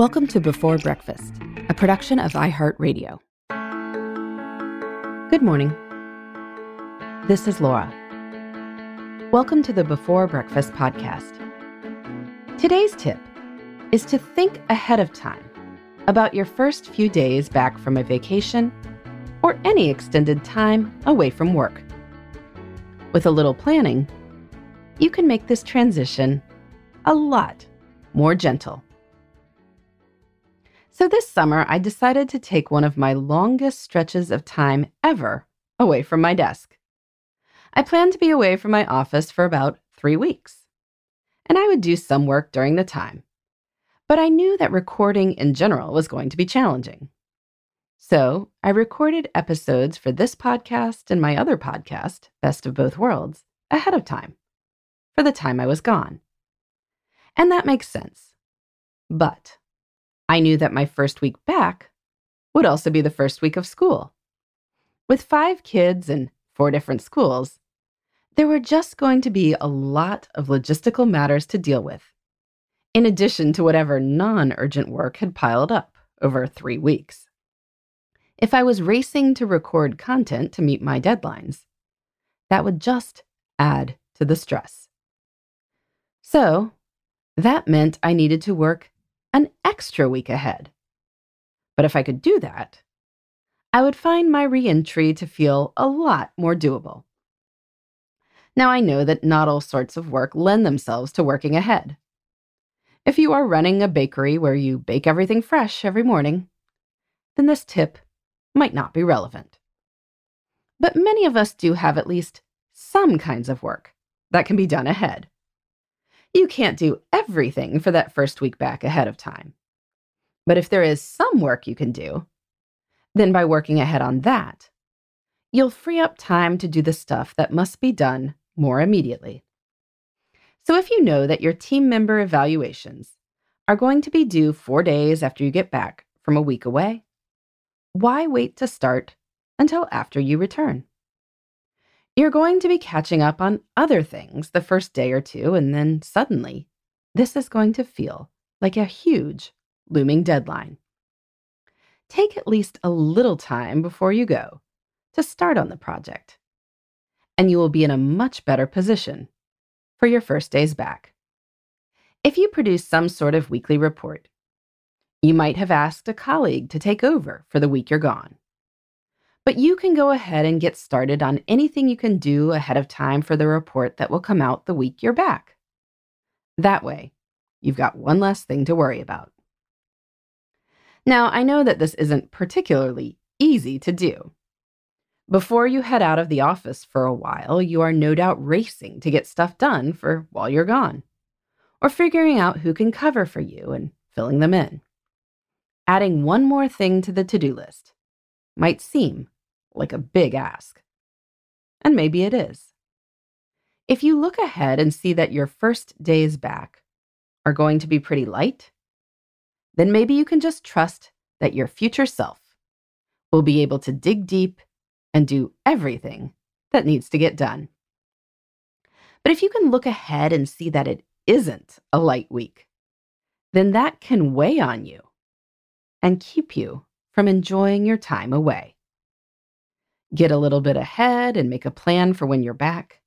Welcome to Before Breakfast, a production of iHeartRadio. Good morning. This is Laura. Welcome to the Before Breakfast podcast. Today's tip is to think ahead of time about your first few days back from a vacation or any extended time away from work. With a little planning, you can make this transition a lot more gentle. So, this summer, I decided to take one of my longest stretches of time ever away from my desk. I planned to be away from my office for about three weeks, and I would do some work during the time. But I knew that recording in general was going to be challenging. So I recorded episodes for this podcast and my other podcast, Best of Both Worlds, ahead of time, for the time I was gone. And that makes sense. But I knew that my first week back would also be the first week of school. With five kids and four different schools, there were just going to be a lot of logistical matters to deal with, in addition to whatever non urgent work had piled up over three weeks. If I was racing to record content to meet my deadlines, that would just add to the stress. So, that meant I needed to work an extra week ahead. But if I could do that, I would find my reentry to feel a lot more doable. Now, I know that not all sorts of work lend themselves to working ahead. If you are running a bakery where you bake everything fresh every morning, then this tip might not be relevant. But many of us do have at least some kinds of work that can be done ahead. You can't do everything for that first week back ahead of time. But if there is some work you can do, then by working ahead on that, you'll free up time to do the stuff that must be done more immediately. So if you know that your team member evaluations are going to be due four days after you get back from a week away, why wait to start until after you return? You're going to be catching up on other things the first day or two, and then suddenly, this is going to feel like a huge looming deadline. Take at least a little time before you go to start on the project, and you will be in a much better position for your first days back. If you produce some sort of weekly report, you might have asked a colleague to take over for the week you're gone. But you can go ahead and get started on anything you can do ahead of time for the report that will come out the week you're back. That way, you've got one less thing to worry about. Now, I know that this isn't particularly easy to do. Before you head out of the office for a while, you are no doubt racing to get stuff done for while you're gone, or figuring out who can cover for you and filling them in. Adding one more thing to the to do list might seem like a big ask. And maybe it is. If you look ahead and see that your first days back are going to be pretty light, then maybe you can just trust that your future self will be able to dig deep and do everything that needs to get done. But if you can look ahead and see that it isn't a light week, then that can weigh on you and keep you from enjoying your time away. Get a little bit ahead and make a plan for when you're back,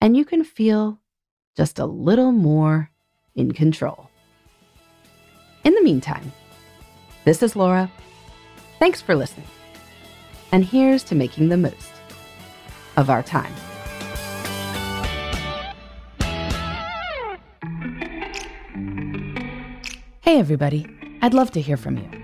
and you can feel just a little more in control. In the meantime, this is Laura. Thanks for listening. And here's to making the most of our time. Hey, everybody. I'd love to hear from you.